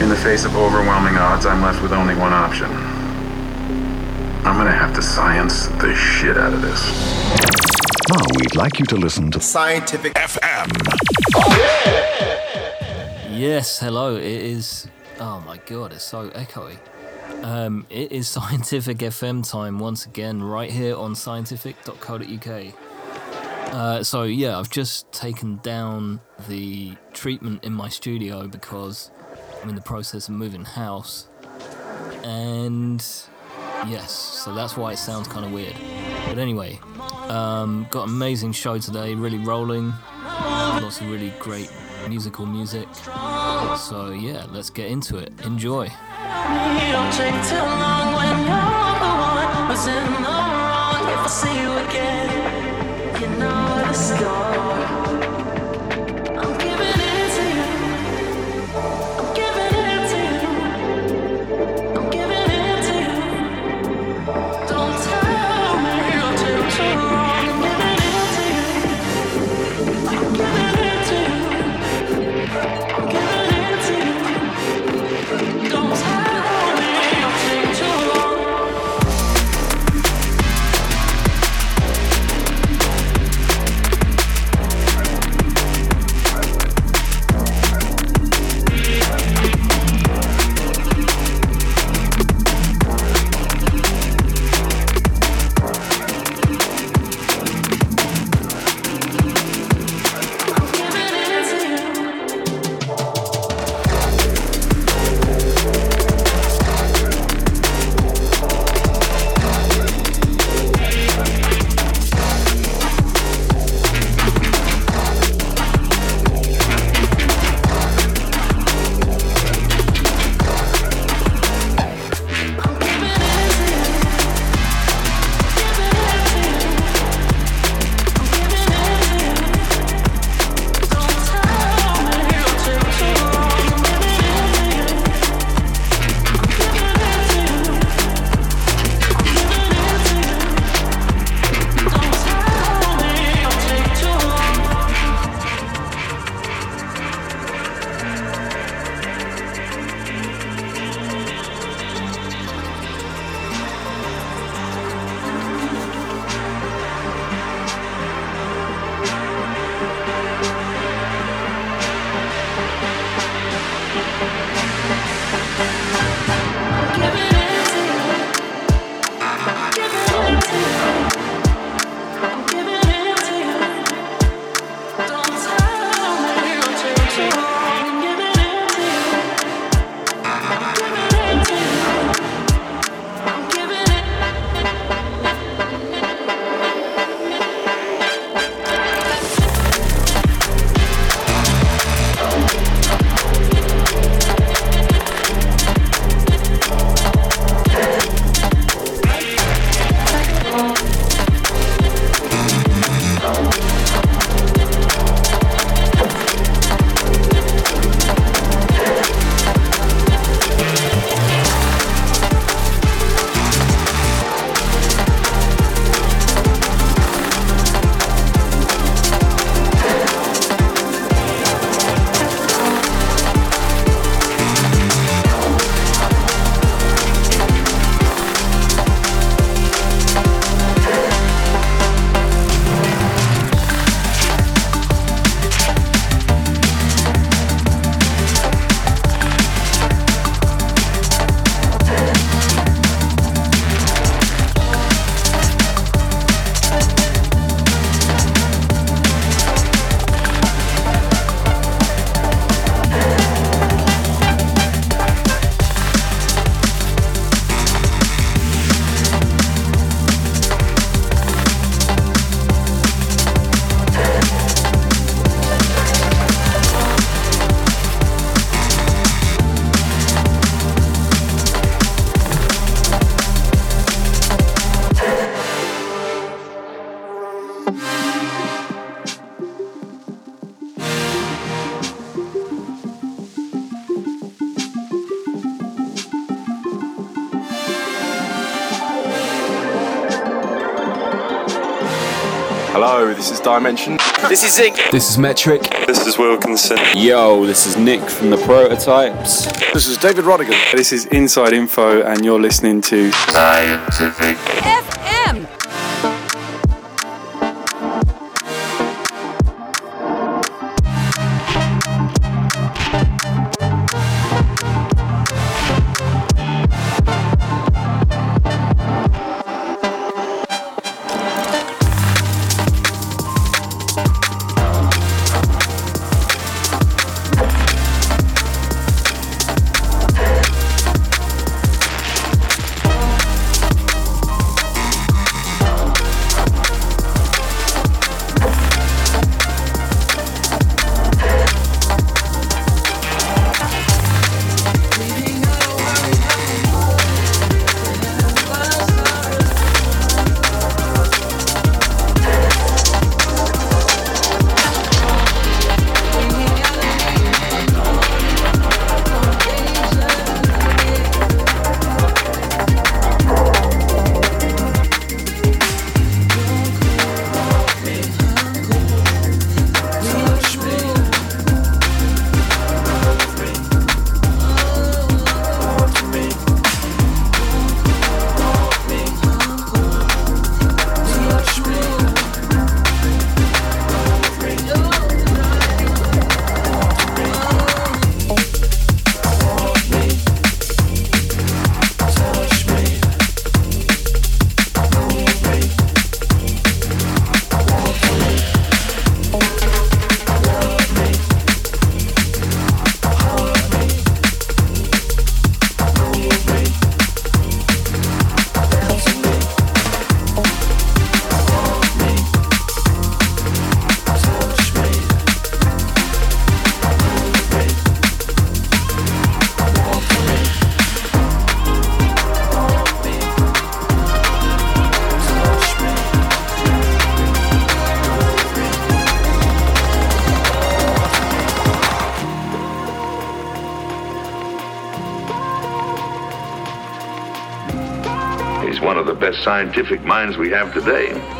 In the face of overwhelming odds, I'm left with only one option. I'm gonna have to science the shit out of this. Now we'd like you to listen to Cyantific FM. Yes, hello. It is. Oh my god, it's so echoey. Um, it is Cyantific FM time once again, right here on cyantific.co.uk. Uh, so yeah, I've just taken down the treatment in my studio because I'm in the process of moving house, and yes, so that's why it sounds kind of weird. But anyway, um, got amazing show today, really rolling, lots of really great musical music. So yeah, let's get into it. Enjoy. You Dimension. This is Zig. This is Metric. This is Wilkinson. Yo, this is Nick from the Prototypes. This is David Rodigan. This is Inside Info, and you're listening to Cyantific scientific minds we have today.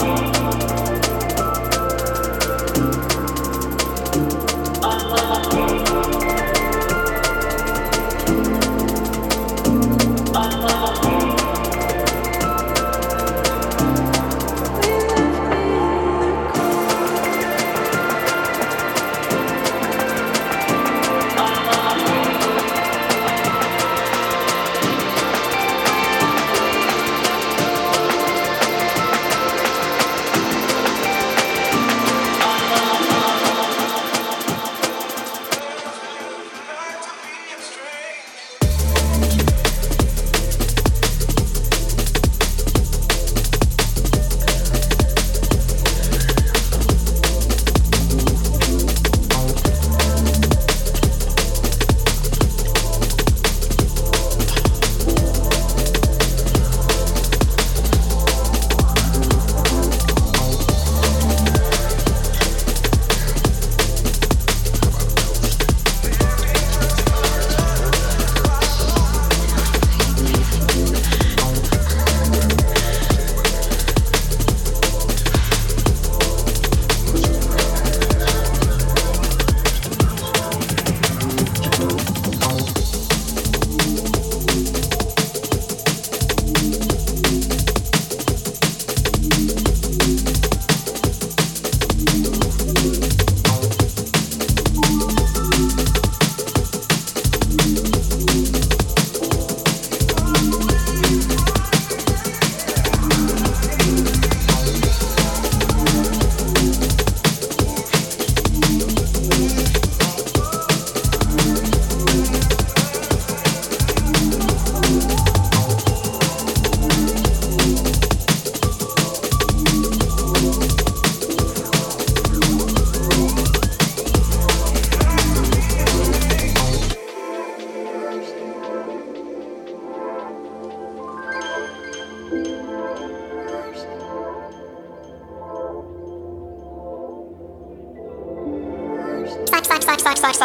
Podcast.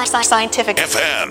Cyantific FM.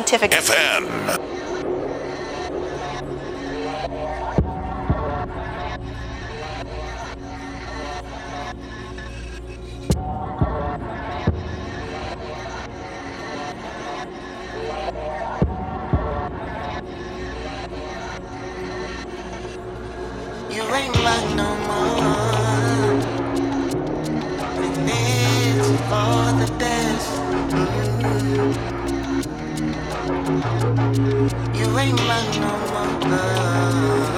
Cyantific FM. No more.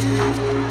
And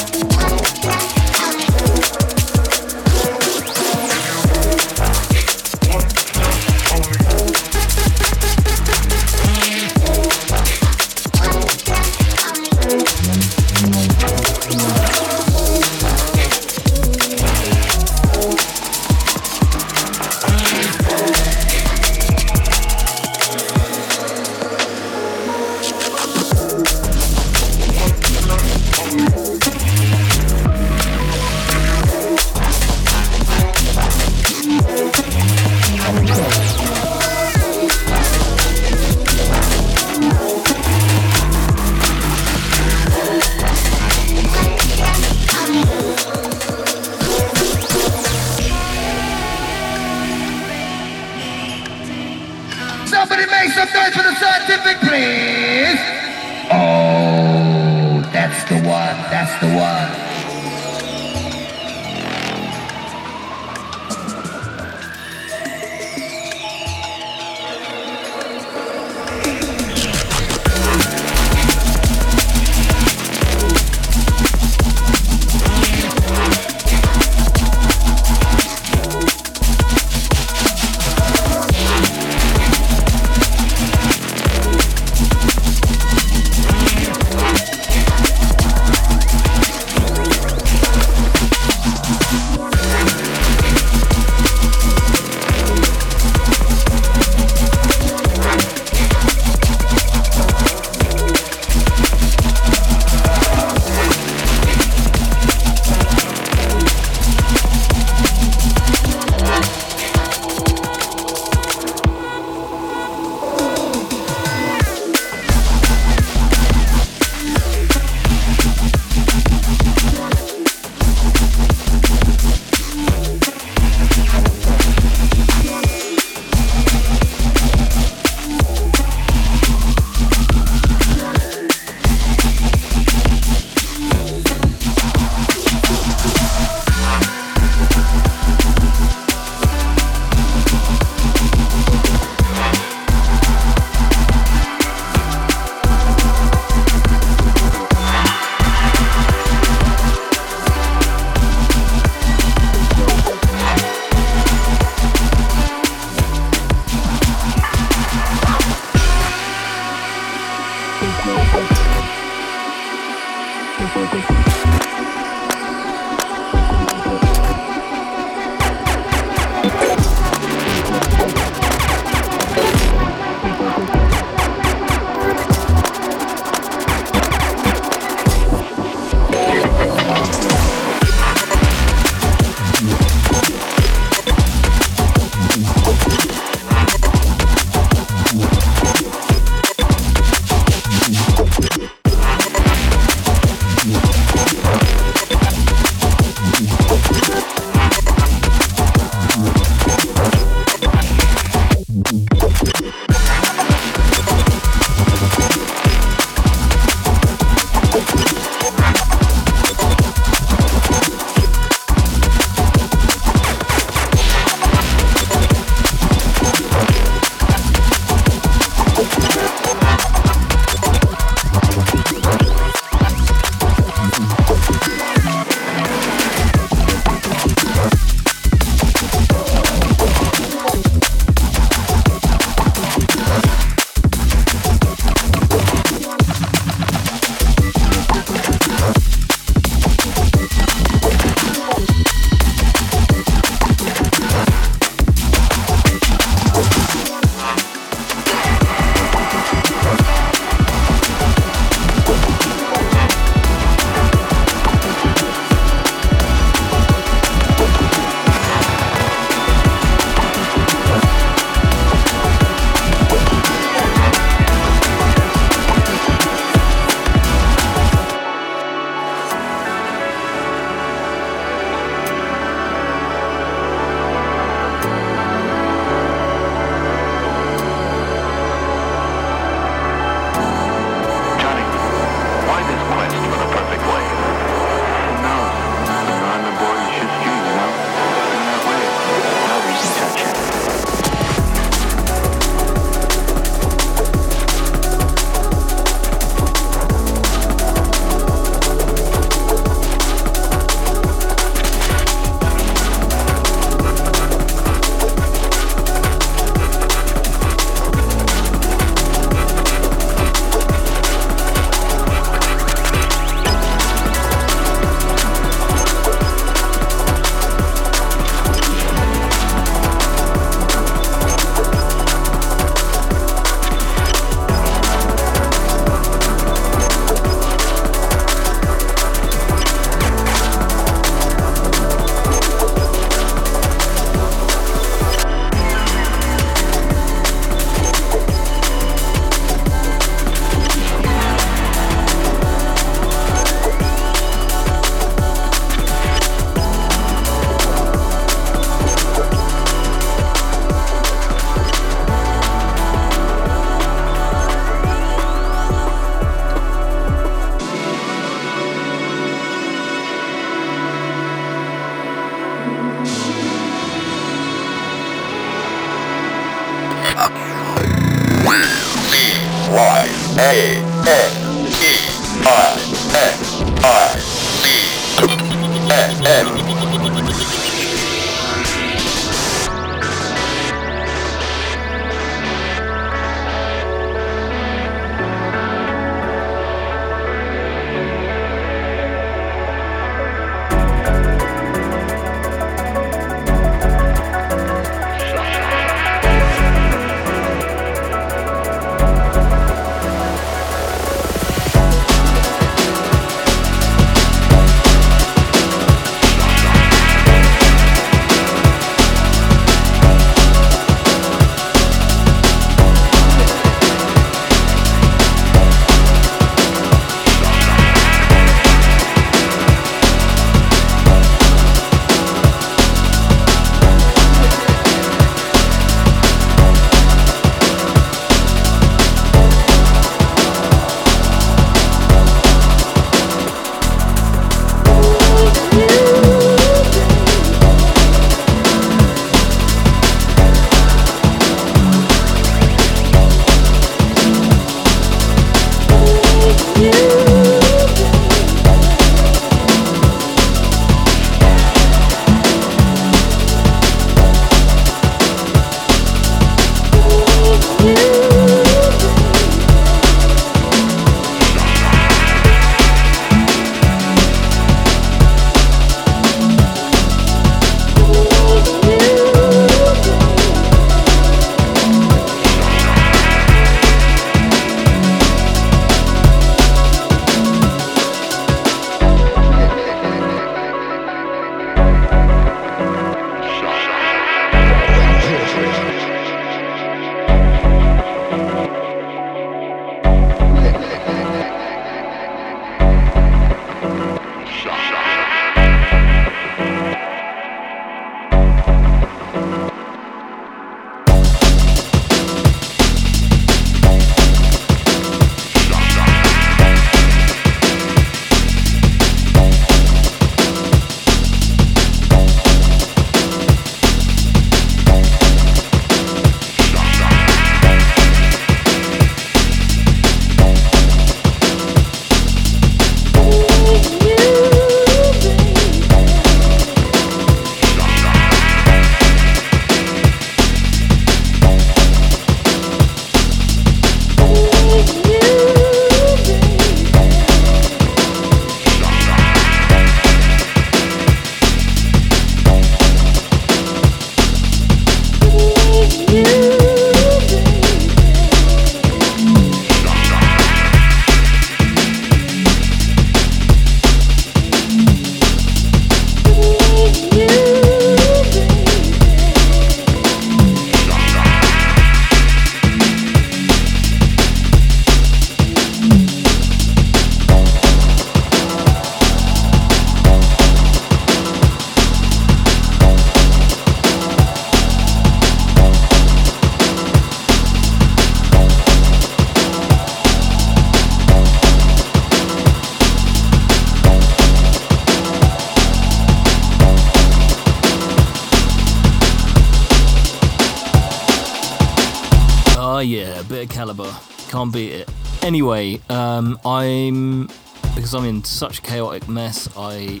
Can't beat it. Anyway, um, I'm because I'm in such a chaotic mess. I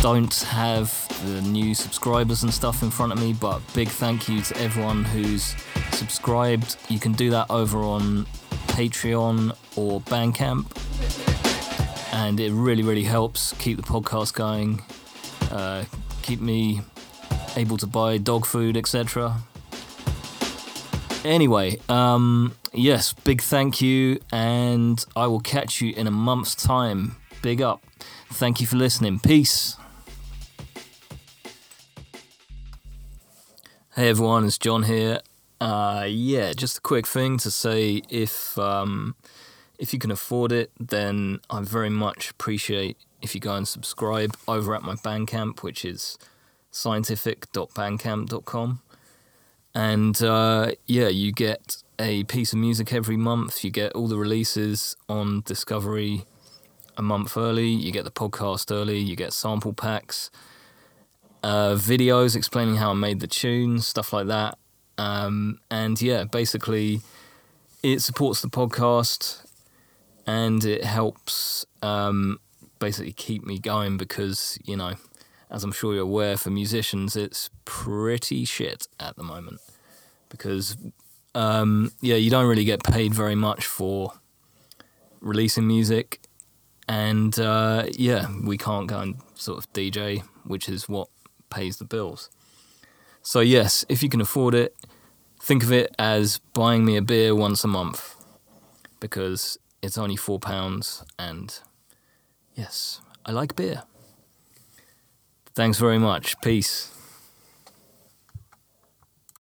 don't have the new subscribers and stuff in front of me, but big thank you to everyone who's subscribed. You can do that over on Patreon or Bandcamp, and it really, really helps keep the podcast going, uh, keep me able to buy dog food, etc. Anyway, um, yes, big thank you, and I will catch you in a month's time. Big up. Thank you for listening. Peace. Hey everyone, it's John here. Uh, yeah, just a quick thing to say if um, if you can afford it, then I very much appreciate if you go and subscribe over at my Bandcamp, which is cyantific.bandcamp.com. And uh, yeah, you get a piece of music every month. You get all the releases on Discovery a month early. You get the podcast early. You get sample packs, uh, videos explaining how I made the tune, stuff like that. Um, and yeah, basically, it supports the podcast and it helps um, basically keep me going because, you know, as I'm sure you're aware, for musicians, it's pretty shit at the moment because, um, yeah, you don't really get paid very much for releasing music. And uh, yeah, we can't go and sort of DJ, which is what pays the bills. So, yes, if you can afford it, think of it as buying me a beer once a month because it's only £4 and yes, I like beer. Thanks very much. Peace.